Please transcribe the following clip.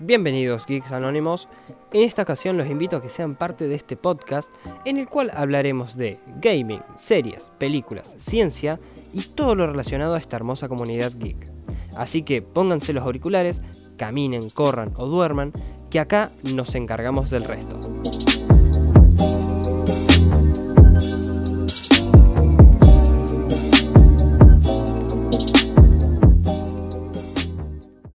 Bienvenidos Geeks Anónimos. En esta ocasión los invito a que sean parte de este podcast en el cual hablaremos de gaming, series, películas, ciencia y todo lo relacionado a esta hermosa comunidad geek. Así que pónganse los auriculares, caminen, corran o duerman, que acá nos encargamos del resto.